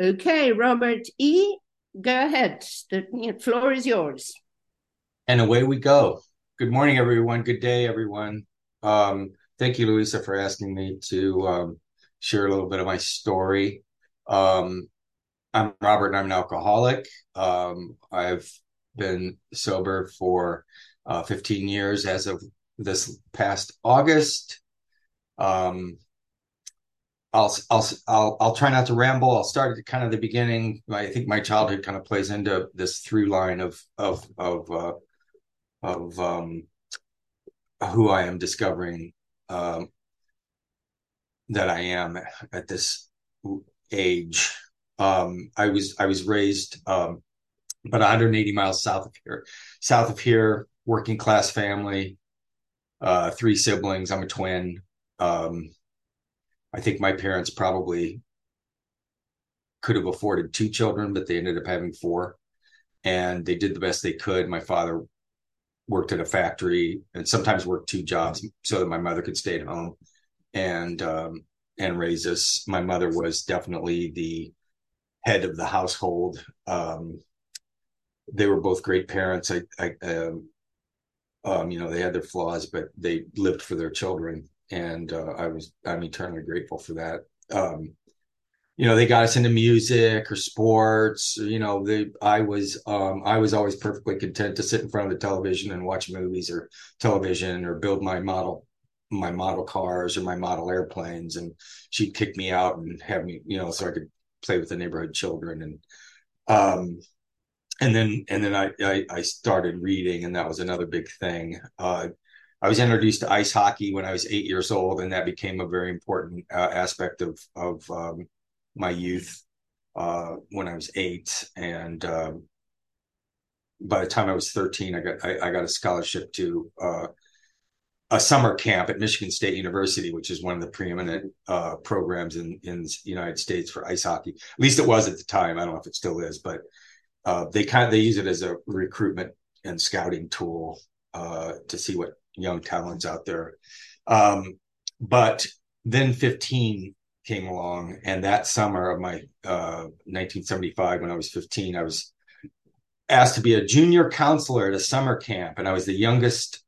Okay, Robert E., go ahead. The floor is yours. And away we go. Good morning, everyone. Good day, everyone. Um, thank you, Louisa, for asking me to um, share a little bit of my story. Um, I'm Robert, and I'm an alcoholic. Um, I've been sober for uh, 15 years as of this past August. Um, I'll I'll I'll I'll try not to ramble. I'll start at kind of the beginning. I think my childhood kind of plays into this through line of of of uh, of um, who I am discovering um, that I am at this age. Um, I was I was raised um, about 180 miles south of here, south of here, working class family, uh, three siblings. I'm a twin. Um, I think my parents probably could have afforded two children, but they ended up having four. And they did the best they could. My father worked at a factory and sometimes worked two jobs so that my mother could stay at home and um, and raise us. My mother was definitely the head of the household. Um, they were both great parents. I, I um, um, you know, they had their flaws, but they lived for their children and uh, I was I'm eternally grateful for that. Um, you know, they got us into music or sports. You know, they I was um, I was always perfectly content to sit in front of the television and watch movies or television or build my model my model cars or my model airplanes and she'd kick me out and have me you know so i could play with the neighborhood children and um and then and then I, I, I started reading and that was another big thing uh I was introduced to ice hockey when I was eight years old, and that became a very important uh, aspect of of um, my youth uh, when I was eight. And um, by the time I was thirteen, I got I, I got a scholarship to uh, a summer camp at Michigan State University, which is one of the preeminent uh, programs in in the United States for ice hockey. At least it was at the time. I don't know if it still is, but uh, they kind of they use it as a recruitment and scouting tool uh, to see what young talents out there. Um, but then 15 came along, and that summer of my uh, 1975, when I was 15, I was asked to be a junior counselor at a summer camp, and I was the youngest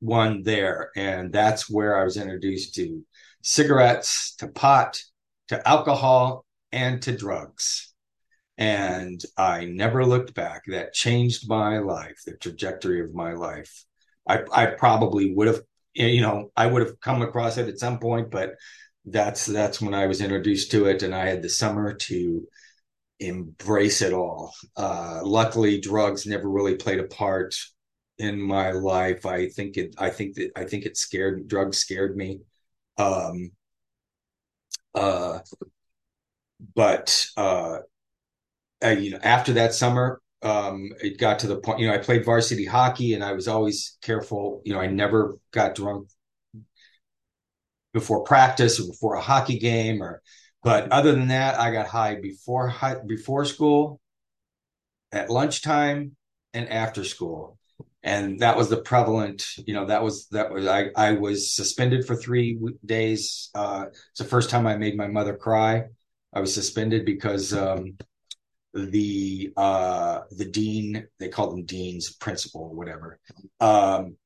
one there. And that's where I was introduced to cigarettes, to pot, to alcohol, and to drugs. And I never looked back. That changed my life, the trajectory of my life. I, I probably would have, you know, I would have come across it at some point, but that's that's when I was introduced to it, and I had the summer to embrace it all. Uh, luckily, drugs never really played a part in my life. I think it. I think that. I think it scared. Drugs scared me. Um. Uh. But uh, I, you know, after that summer, um, it got to the point, you know, I played varsity hockey and I was always careful. You know, I never got drunk before practice or before a hockey game or, but other than that, I got high before high, before school, at lunchtime, and after school. And that was the prevalent, you know, that was that was I I was suspended for three days. Uh, it's the first time I made my mother cry. I was suspended because um, the uh the dean they called them deans principal or whatever um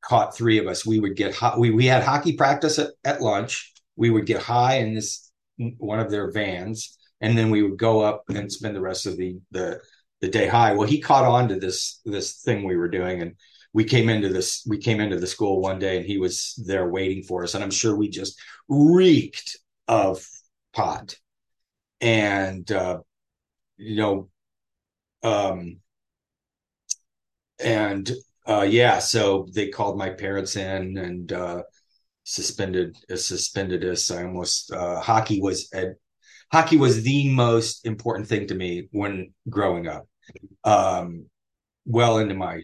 caught three of us. We would get hot we, we had hockey practice at, at lunch. We would get high in this one of their vans and then we would go up and spend the rest of the the the day high. Well he caught on to this this thing we were doing and we came into this we came into the school one day and he was there waiting for us and i'm sure we just reeked of pot and uh, you know, um, and uh, yeah, so they called my parents in and uh, suspended uh, suspended us. I almost uh, hockey was at, hockey was the most important thing to me when growing up. Um, well into my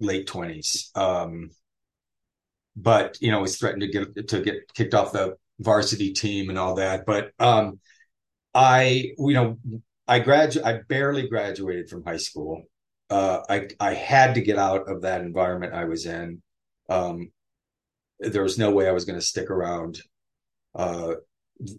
late twenties. Um, but you know, was threatened to get to get kicked off the varsity team and all that. But um, I, you know, I gradu- I barely graduated from high school. Uh, I I had to get out of that environment I was in. Um, there was no way I was going to stick around uh,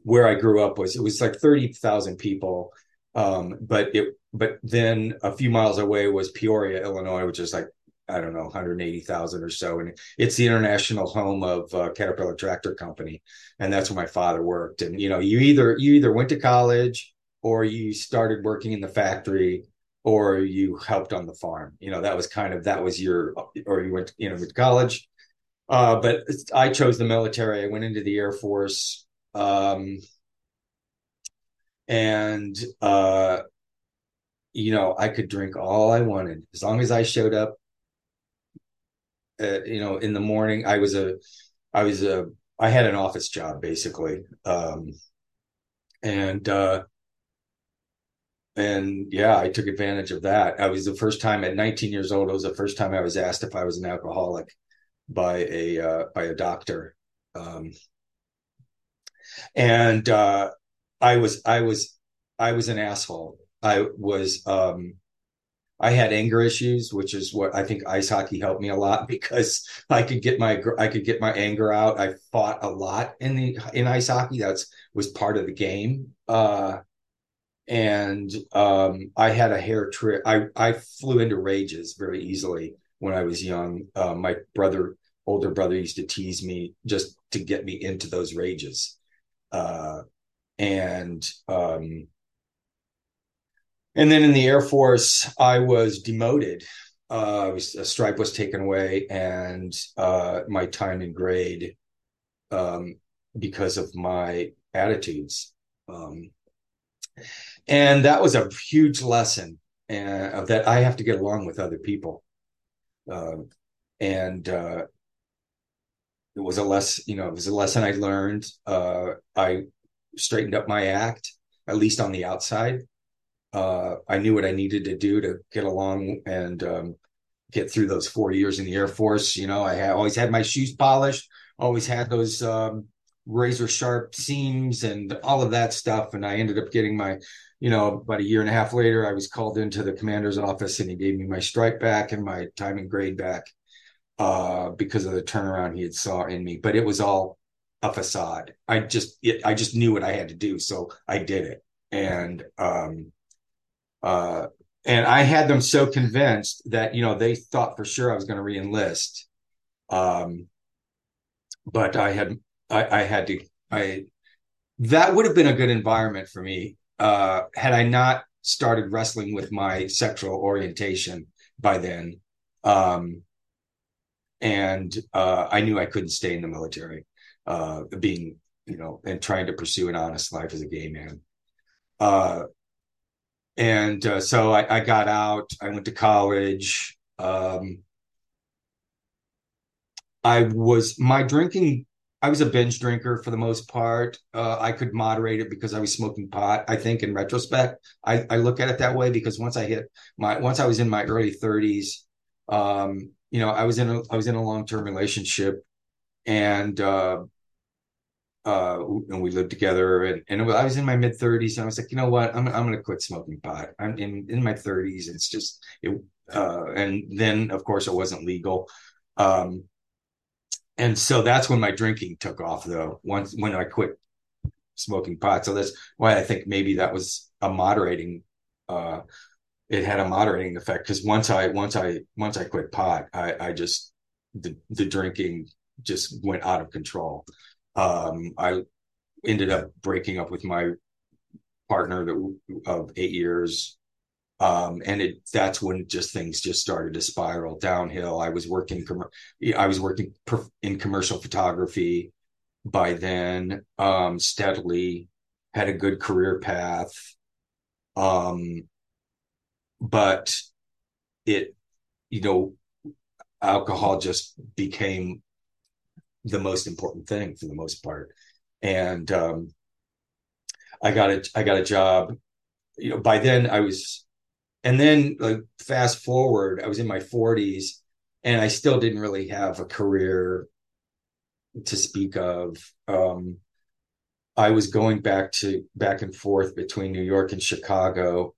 where I grew up was it was like thirty thousand people, um, but it but then a few miles away was Peoria, Illinois, which is like I don't know, 180,000 or so. And it's the international home of uh, Caterpillar Tractor Company. And that's where my father worked. And, you know, you either, you either went to college or you started working in the factory or you helped on the farm. You know, that was kind of, that was your, or you went, you know, to college. Uh, but I chose the military. I went into the Air Force. Um, and, uh, you know, I could drink all I wanted as long as I showed up uh, you know, in the morning. I was a, I was a, I had an office job basically, um, and uh, and yeah, I took advantage of that. I was the first time at 19 years old. It was the first time I was asked if I was an alcoholic by a uh, by a doctor, um, and uh, I was I was I was an asshole. I was um, I had anger issues, which is what I think ice hockey helped me a lot because I could get my I could get my anger out. I fought a lot in the in ice hockey. That's was part of the game. Uh, and um, I had a hair trip. I I flew into rages very easily when I was young. Uh, my brother, older brother, used to tease me just to get me into those rages. Uh, and um, and then in the Air Force, I was demoted. Uh, was, a stripe was taken away, and uh, my time in grade um, because of my attitudes. Um, and that was a huge lesson uh, that I have to get along with other people. Um, and uh, it was a less, you know, it was a lesson I learned. Uh, I straightened up my act, at least on the outside uh, I knew what I needed to do to get along and um, get through those four years in the Air Force. You know, I had, always had my shoes polished, always had those um, razor sharp seams and all of that stuff. And I ended up getting my, you know, about a year and a half later, I was called into the commander's office and he gave me my stripe back and my time and grade back uh, because of the turnaround he had saw in me. But it was all a facade. I just, it, I just knew what I had to do, so I did it. And um, uh, and I had them so convinced that you know they thought for sure I was going to reenlist. Um, but I had I, I had to I that would have been a good environment for me uh, had I not started wrestling with my sexual orientation by then. Um, and uh, I knew I couldn't stay in the military, uh, being you know, and trying to pursue an honest life as a gay man. Uh, and uh, so I, I, got out. I went to college. Um, I was my drinking. I was a binge drinker for the most part. Uh, I could moderate it because I was smoking pot. I think in retrospect, I, I, look at it that way because once I hit my once I was in my early 30s, um, you know, I was in a I was in a long term relationship, and uh, uh, and we lived together and, and I was in my mid 30s and I was like, you know what, I'm, I'm going to quit smoking pot. I'm in, in my 30s. It's just, it, uh, and then of course it wasn't legal. Um, and so that's when my drinking took off though, once, when I quit smoking pot. So that's why I think maybe that was a moderating, uh, it had a moderating effect because once I, once I, once I quit pot, I, I just, the, the drinking just went out of control. Um, I ended up breaking up with my partner that, of eight years. Um, and it that's when just things just started to spiral downhill. I was working, I was working in commercial photography by then, um, steadily, had a good career path. Um, but it, you know, alcohol just became the most important thing for the most part. And um, I got a I got a job. You know, by then I was, and then like fast forward, I was in my 40s, and I still didn't really have a career to speak of. Um, I was going back to back and forth between New York and Chicago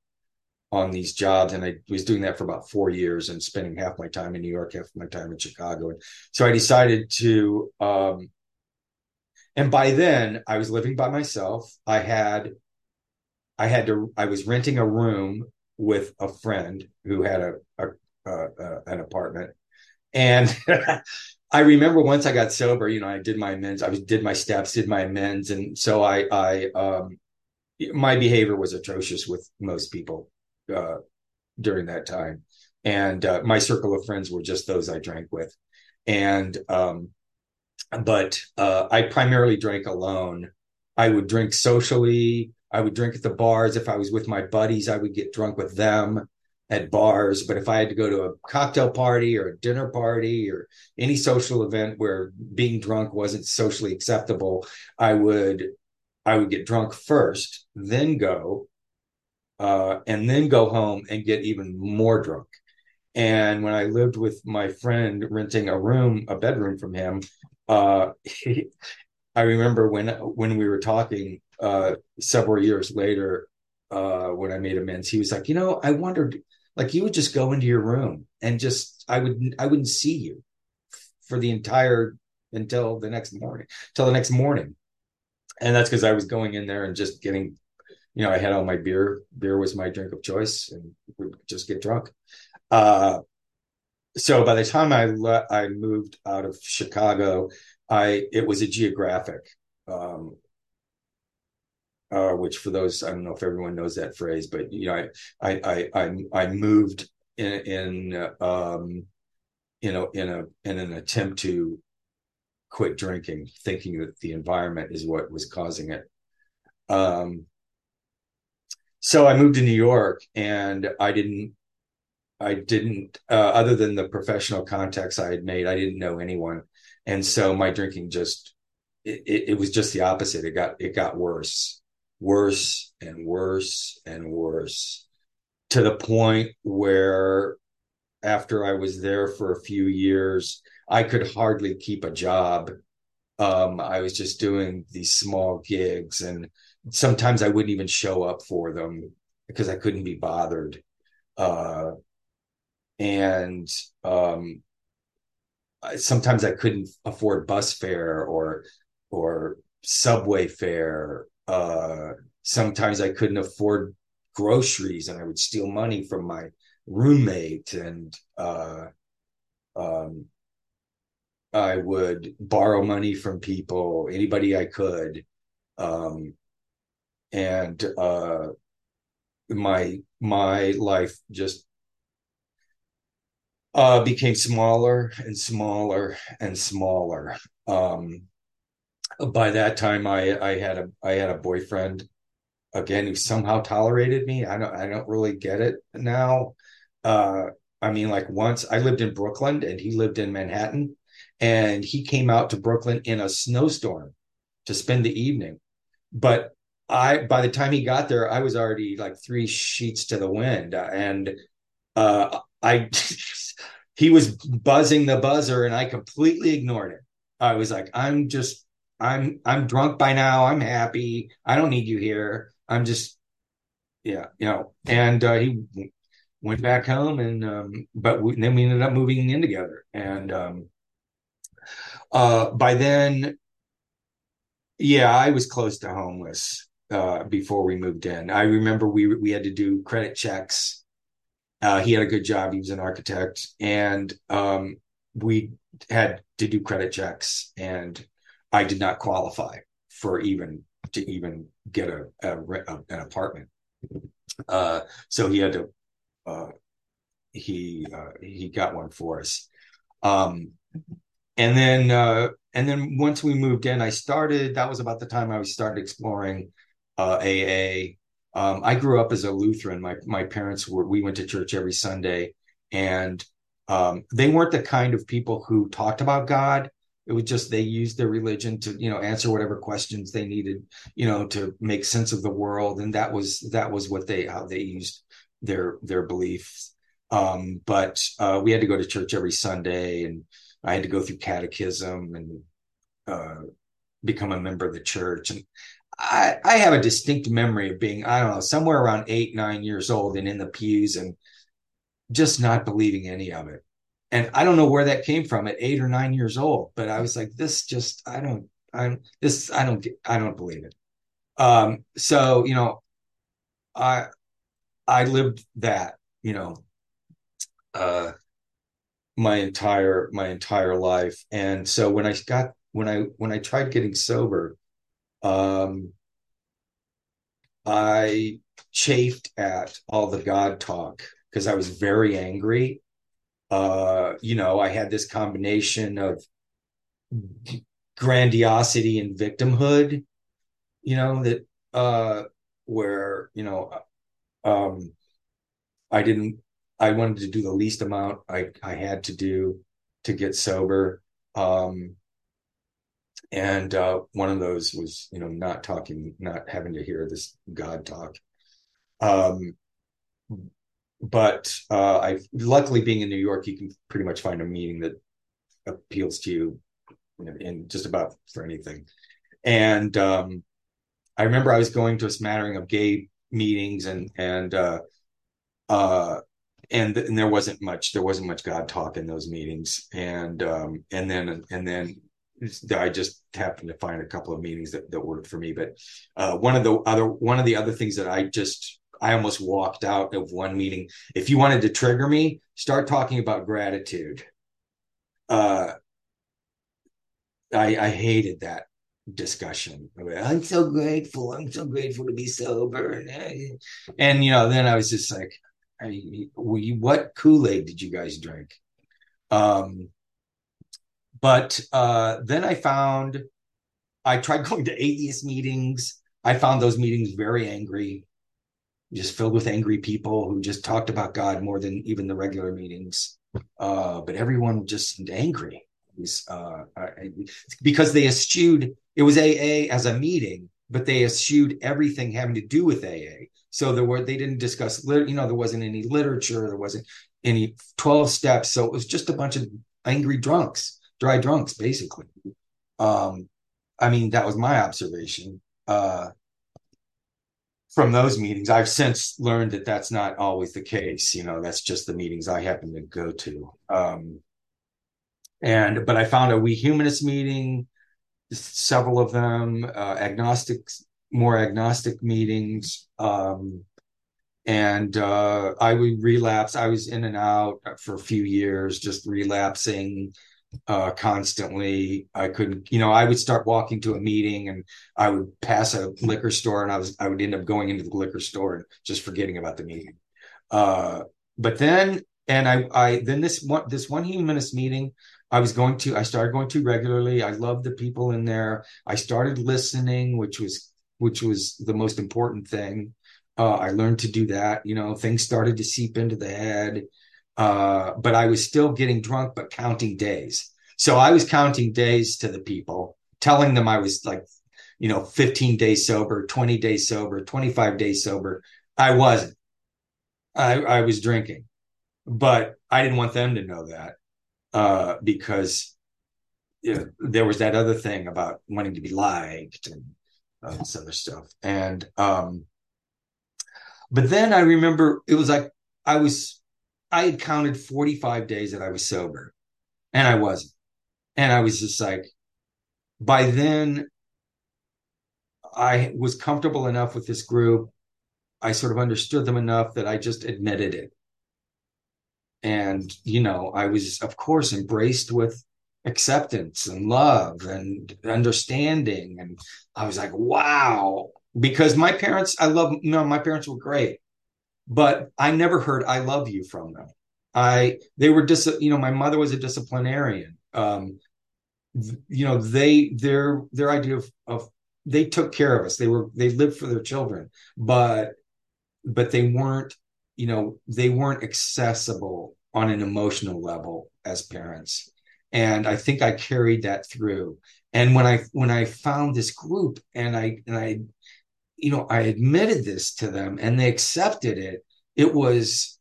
on these jobs and I was doing that for about four years and spending half my time in New York, half my time in Chicago. And so I decided to um, and by then I was living by myself. I had, I had to, I was renting a room with a friend who had a, a, a an apartment, and I remember once I got sober, you know, I did my amends, I did my steps, did my amends, and so I, I, um, my behavior was atrocious with most people uh, during that time, and uh, my circle of friends were just those I drank with, and um, but uh, I primarily drank alone. I would drink socially. I would drink at the bars. If I was with my buddies, I would get drunk with them at bars. But if I had to go to a cocktail party or a dinner party or any social event where being drunk wasn't socially acceptable, I would I would get drunk first, then go, uh, and then go home and get even more drunk. And when I lived with my friend renting a room, a bedroom from him, uh, he, I remember when when we were talking uh, several years later, uh, when I made amends, he was like, you know, I wondered, like, you would just go into your room and just, I would, I wouldn't see you for the entire until the next morning, till the next morning, and that's because I was going in there and just getting, you know, I had all my beer. Beer was my drink of choice, and would just get drunk. Uh, so by the time I le- I moved out of Chicago, I it was a geographic, um, uh, which for those I don't know if everyone knows that phrase, but you know I I I I, moved in in um, you know in a in an attempt to quit drinking, thinking that the environment is what was causing it. Um, so I moved to New York, and I didn't I didn't, uh, other than the professional contacts I had made, I didn't know anyone, and so my drinking just it, it, was just the opposite. It got it got worse, worse and worse and worse, to the point where after I was there for a few years, I could hardly keep a job. Um, I was just doing these small gigs, and sometimes I wouldn't even show up for them because I couldn't be bothered. Uh, and um, sometimes I couldn't afford bus fare or or subway fare. Uh, sometimes I couldn't afford groceries, and I would steal money from my roommate, and uh, um, I would borrow money from people, anybody I could, um, and uh, my my life just uh, became smaller and smaller and smaller. Um, by that time, I I had a I had a boyfriend again who somehow tolerated me. I don't I don't really get it now. Uh, I mean, like once I lived in Brooklyn and he lived in Manhattan, and he came out to Brooklyn in a snowstorm to spend the evening. But I by the time he got there, I was already like three sheets to the wind, and uh, I he was buzzing the buzzer and I completely ignored it. I was like, I'm just I'm I'm drunk by now. I'm happy. I don't need you here. I'm just yeah, you know. And uh, he went back home and um but we, then we ended up moving in together and um uh by then yeah, I was close to homeless uh before we moved in. I remember we we had to do credit checks uh, he had a good job. He was an architect, and um, we had to do credit checks, and I did not qualify for even to even get a, a, a an apartment. Uh, so he had to uh, he uh, he got one for us. Um, and then uh, and then once we moved in, I started. That was about the time I was started exploring AA um, I grew up as a Lutheran. My my parents were we went to church every Sunday, and um, they weren't the kind of people who talked about God. It was just they used their religion to you know answer whatever questions they needed, you know, to make sense of the world, and that was that was what they how they used their their beliefs. Um, but uh, we had to go to church every Sunday, and I had to go through catechism and uh, become a member of the church. And I, I have a distinct memory of being, I don't know, somewhere around eight, nine years old and in the pews and just not believing any of it. And I don't know where that came from at eight or nine years old, but I was like, this just, I don't, I'm this. I don't. I don't believe it. Um, so you know, I I lived that. You know, uh, my entire my entire life, and so when I got when I when I tried getting sober, um, I chafed at all the God talk because I was very angry. Uh, you know, I had this combination of grandiosity and victimhood, you know, that uh where, you know, um I didn't I wanted to do the least amount I I had to do to get sober. Um and uh one of those was, you know, not talking, not having to hear this God talk. Um but uh I luckily being in New York, you can pretty much find a meeting that appeals to you in just about for anything. And um, I remember I was going to a smattering of gay meetings and and uh, uh, and, and there wasn't much there wasn't much God talk in those meetings. And um, and then and then I just happened to find a couple of meetings that, that worked for me. But uh, one of the other one of the other things that I just I almost walked out of one meeting. If you wanted to trigger me, start talking about gratitude. Uh, I, I hated that discussion. I'm so grateful. I'm so grateful to be sober. And, you know, then I was just like, I, what Kool Aid did you guys drink? Um, but uh, then I found I tried going to atheist meetings. I found those meetings very angry, just filled with angry people who just talked about God more than even the regular meetings. Uh, but everyone just seemed angry uh, because they eschewed it was AA as a meeting, but they eschewed everything having to do with AA. So there were they didn't discuss you know there wasn't any literature, there wasn't any twelve steps, so it was just a bunch of angry drunks, dry drunks, basically. Um, I mean that was my observation. Uh, from those meetings, I've since learned that that's not always the case. You know, that's just the meetings I happen to go to. Um, and but I found a We Humanist meeting, several of them, uh, agnostics, more agnostic meetings, um, and uh, I would relapse. I was in and out for a few years, just relapsing uh, constantly. I couldn't, you know, I would start walking to a meeting and I would pass a liquor store and I was, I would end up going into the liquor store and just forgetting about the meeting. Uh, but then, and I, I, then this one, this one humanist meeting, I was going to, I started going to regularly. I loved the people in there. I started listening, which was, which was the most important thing. Uh, I learned to do that. You know, things started to seep into the head. Uh, but I was still getting drunk, but counting days. So I was counting days to the people, telling them I was like, you know, 15 days sober, 20 days sober, 25 days sober. I wasn't. I, I was drinking, but I didn't want them to know that uh, because you know, there was that other thing about wanting to be liked and uh, this other stuff. And um, but then I remember it was like I was I had counted 45 days that I was sober, and I wasn't. And I was just like, by then, I was comfortable enough with this group. I sort of understood them enough that I just admitted it and you know i was of course embraced with acceptance and love and understanding and i was like wow because my parents i love you know my parents were great but i never heard i love you from them. I they were dis you know my mother was a disciplinarian. Um you know they their their idea of of they took care of us. They were they lived for their children but but they weren't you know they weren't accessible on an emotional level as parents. And i think i carried that through. And when i when i found this group and i and i you know i admitted this to them and they accepted it. It was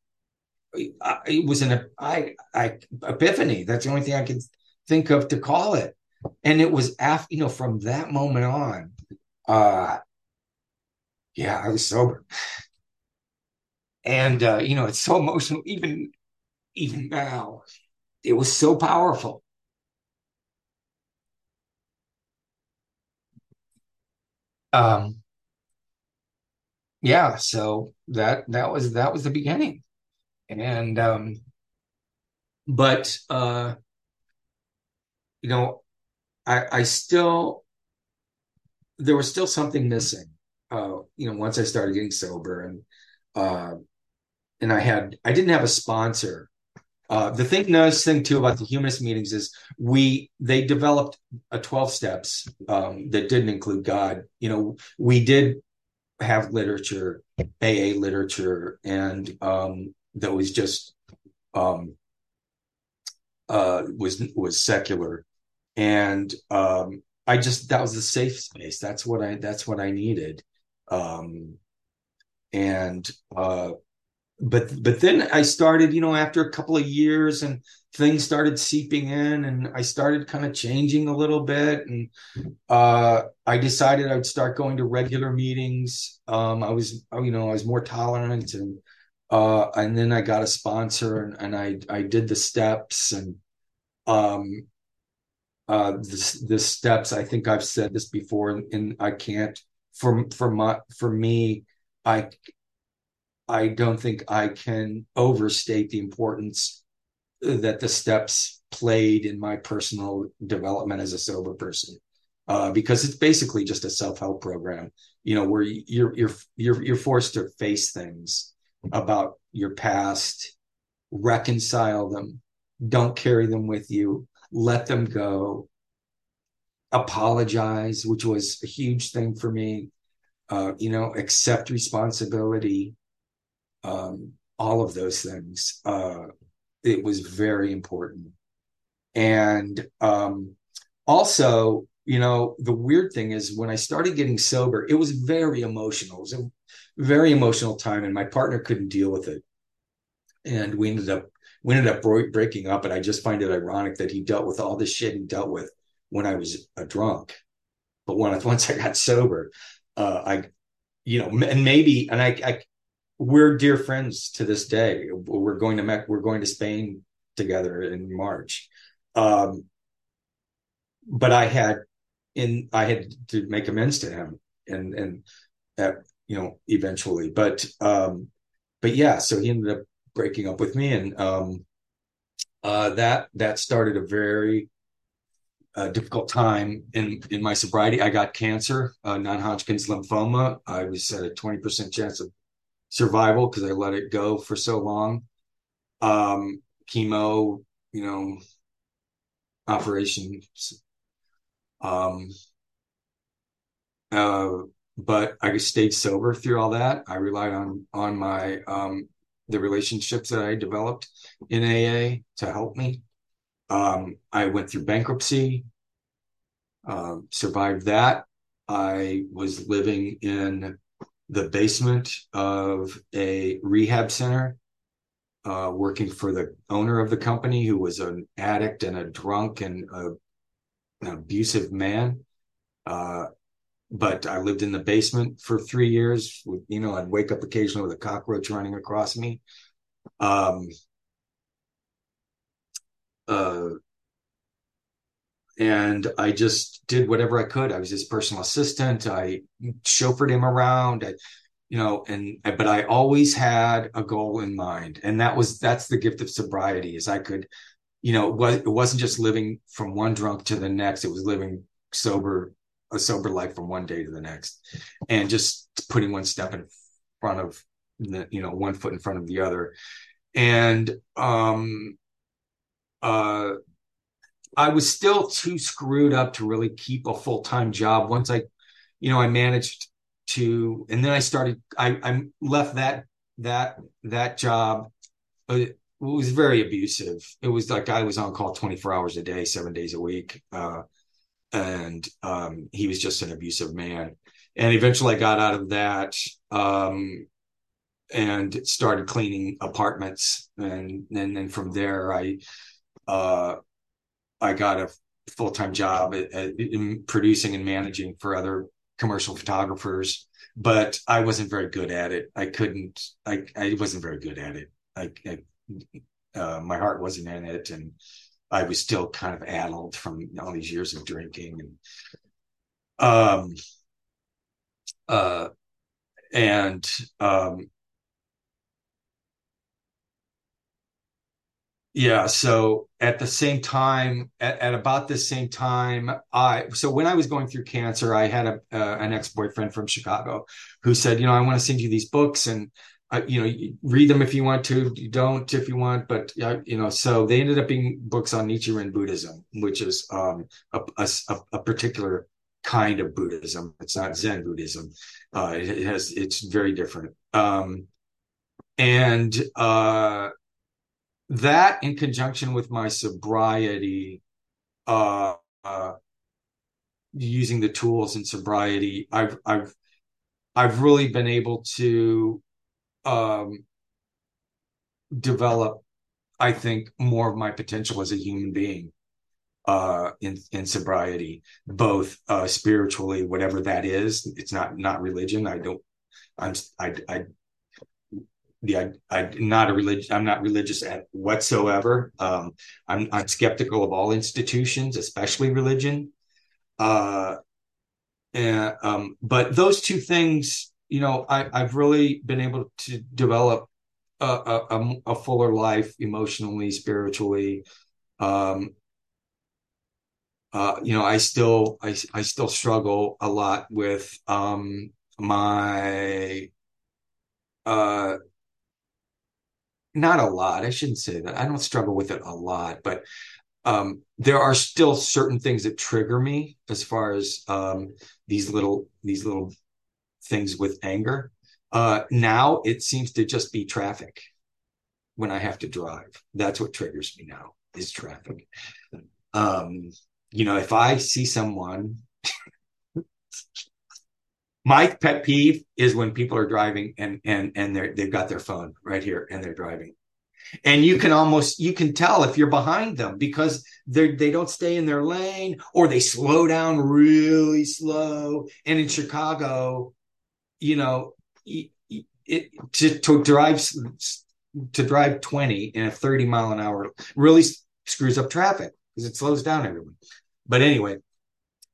it was an I, I epiphany. That's the only thing i can think of to call it. And it was after you know from that moment on uh yeah i was sober. And uh, you know it's so emotional even even now it was so powerful. Um, yeah, so that that was that was the beginning. And um, but uh, you know, I I still there was still something missing. Uh, you know, once I started getting sober and uh, and I had I didn't have a sponsor. Uh, the thing, nice thing too about the humanist meetings is we they developed a twelve steps um, that didn't include God. You know, we did have literature, AA literature, and um, that was just um, uh, was was secular, and um, I just that was the safe space. That's what I that's what I needed, um, and uh, but but then I started, you know, after a couple of years and things started seeping in and I started kind of changing a little bit and uh, I decided I'd start going to regular meetings. Um, I was you know, I was more tolerant and uh, and then I got a sponsor and, and I I did the steps and um uh the, the steps I think I've said this before and, and I can't for for my for me I I don't think I can overstate the importance that the steps played in my personal development as a sober person. Uh, because it's basically just a self-help program, you know, where you're you're you're you're forced to face things about your past, reconcile them, don't carry them with you, let them go, apologize, which was a huge thing for me. Uh, you know, accept responsibility, um, all of those things. Uh, it was very important. And um, also, you know, the weird thing is when I started getting sober, it was very emotional. It was a very emotional time, and my partner couldn't deal with it. And we ended up we ended up breaking up. And I just find it ironic that he dealt with all this shit he dealt with when I was a drunk. But when once I got sober, uh, I, you know, and maybe, and I, I we're dear friends to this day. We're going to Mecca, we're going to Spain together in March. Um, but I had in I had to make amends to him and and that you know eventually. But um, but yeah, so he ended up breaking up with me, and um, uh, that that started a very uh, difficult time in in my sobriety. I got cancer, uh, non-Hodgkin's lymphoma. I was at a twenty percent chance of survival because I let it go for so long. Um, chemo, you know, operations. Um, uh, but I stayed sober through all that. I relied on on my um, the relationships that I developed in AA to help me. Um, I went through bankruptcy, uh, survived that. I was living in the basement of a rehab center, uh, working for the owner of the company, who was an addict and a drunk and a, an abusive man. Uh, but I lived in the basement for three years. You know, I'd wake up occasionally with a cockroach running across me. Um, uh, and I just did whatever I could. I was his personal assistant. I chauffeured him around. I, you know, and but I always had a goal in mind, and that was that's the gift of sobriety. Is I could, you know, it wasn't just living from one drunk to the next. It was living sober, a sober life from one day to the next, and just putting one step in front of the, you know, one foot in front of the other, and um, uh I was still too screwed up to really keep a full time job. Once I, you know, I managed to, and then I started. I, I left that that that job. It was very abusive. It was like I was on call twenty four hours a day, seven days a week, uh, and um, he was just an abusive man. And eventually, I got out of that. Um, and started cleaning apartments and and then from there i uh I got a full time job at, at, in producing and managing for other commercial photographers, but I wasn't very good at it. I couldn't. I I wasn't very good at it. I, I uh, my heart wasn't in it, and I was still kind of addled from all these years of drinking and um uh, and um, yeah, so at the same time, at, at, about the same time, I so when I was going through cancer, I had a uh, an ex boyfriend from Chicago who said, you know, I want to send you these books and. Uh, you know, read them if you want to. You don't if you want, but uh, you know. So they ended up being books on Nichiren Buddhism, which is um, a, a, a particular kind of Buddhism. It's not Zen Buddhism. Uh, it, has it's very different. Um, and uh, that, in conjunction with my sobriety, uh, uh, using the tools in sobriety, I've I've I've really been able to um, develop, I think, more of my potential as a human being uh, in in sobriety, both uh, spiritually, whatever that is. It's not not religion. I don't. I'm I I. Yeah, I, I not a religious I'm not religious at whatsoever. Um, I'm I'm skeptical of all institutions, especially religion. Uh, and um, but those two things, you know, I I've really been able to develop a a, a fuller life emotionally, spiritually, um, uh, you know, I still I I still struggle a lot with um my uh not a lot. I shouldn't say that. I don't struggle with it a lot, but um there are still certain things that trigger me as far as um these little these little things with anger. Uh now it seems to just be traffic when I have to drive. That's what triggers me now is traffic. Um you know, if I see someone, my pet peeve is when people are driving and and and they're they've got their phone right here and they're driving. And you can almost you can tell if you're behind them because they they don't stay in their lane or they slow down really slow. And in Chicago, you know, it, it to, to drive to drive 20 in a 30 mile an hour really screws up traffic because it slows down everyone. But anyway,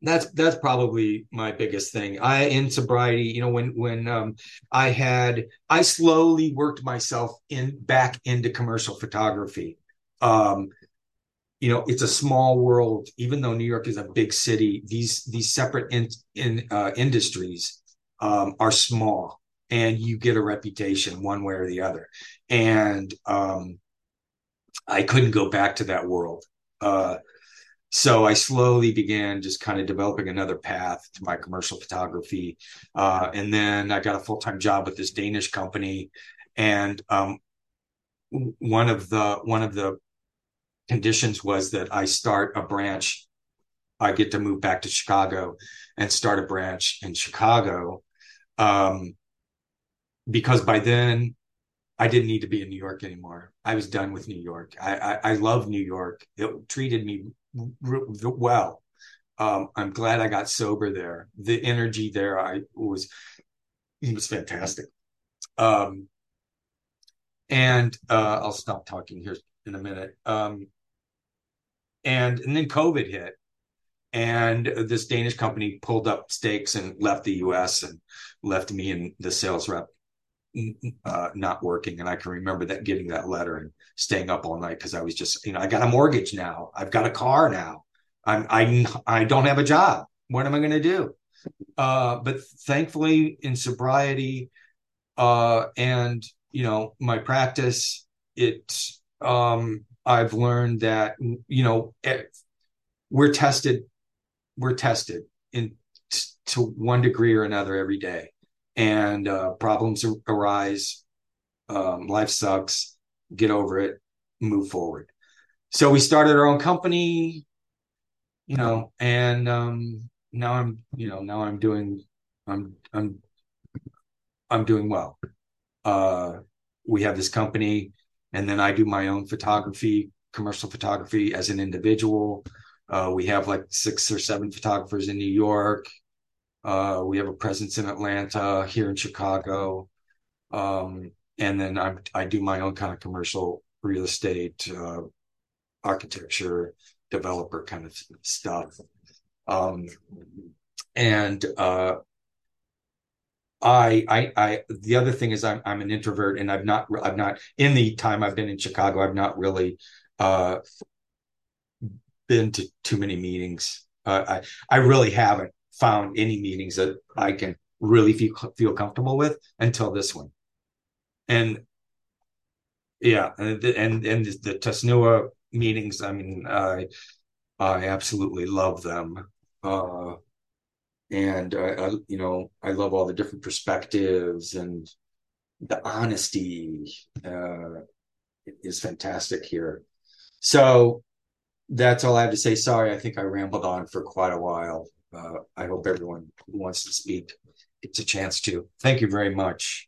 that's that's probably my biggest thing. I in sobriety, you know, when when um, I had I slowly worked myself in back into commercial photography. Um, you know, it's a small world. Even though New York is a big city, these these separate in, in uh, industries um, are small, and you get a reputation one way or the other. And um, I couldn't go back to that world. Uh, so I slowly began just kind of developing another path to my commercial photography. Uh, and then I got a full time job with this Danish company. And um, one of the one of the conditions was that I start a branch. I get to move back to Chicago and start a branch in Chicago. Um, because by then I didn't need to be in New York anymore. I was done with New York. I, I, I love New York. It treated me well. Um, I'm glad I got sober there. The energy there, I was, it was fantastic. Um, and uh, I'll stop talking here in a minute. Um, and and then COVID hit, and this Danish company pulled up stakes and left the U.S. and left me and the sales rep uh, not working. And I can remember that getting that letter and staying up all night because I was just, you know, I got a mortgage now. I've got a car now. I'm, I, I don't have a job. What am I going to do? Uh, but thankfully in sobriety, uh, and, you know, my practice, it, um, I've learned that, you know, eh, we're tested, we're tested in to one degree or another every day and uh, problems arise. Um, life sucks. Get over it. Move forward. So we started our own company, you know, and um, now I'm, you know, now I'm doing, I'm, I'm, I'm doing well. Uh, we have this company, and then I do my own photography, commercial photography as an individual. Uh, we have like six or seven photographers in New York, uh, we have a presence in Atlanta, here in Chicago, um, and then I I do my own kind of commercial real estate, uh, architecture, developer kind of stuff, um, and uh, I, I, I, the other thing is I'm, I'm an introvert and I've not, I've not, in the time I've been in Chicago, I've not really, uh, been to too many meetings. Uh, I, I really haven't found any meetings that I can really feel, feel comfortable with until this one. And yeah, and, and, and the TESNUA meetings, I mean, I, I absolutely love them. Uh, and I, I, you know I love all the different perspectives and the honesty uh, is fantastic here. So that's all I have to say. Sorry, I think I rambled on for quite a while. Uh, I hope everyone who wants to speak gets a chance to. Thank you very much.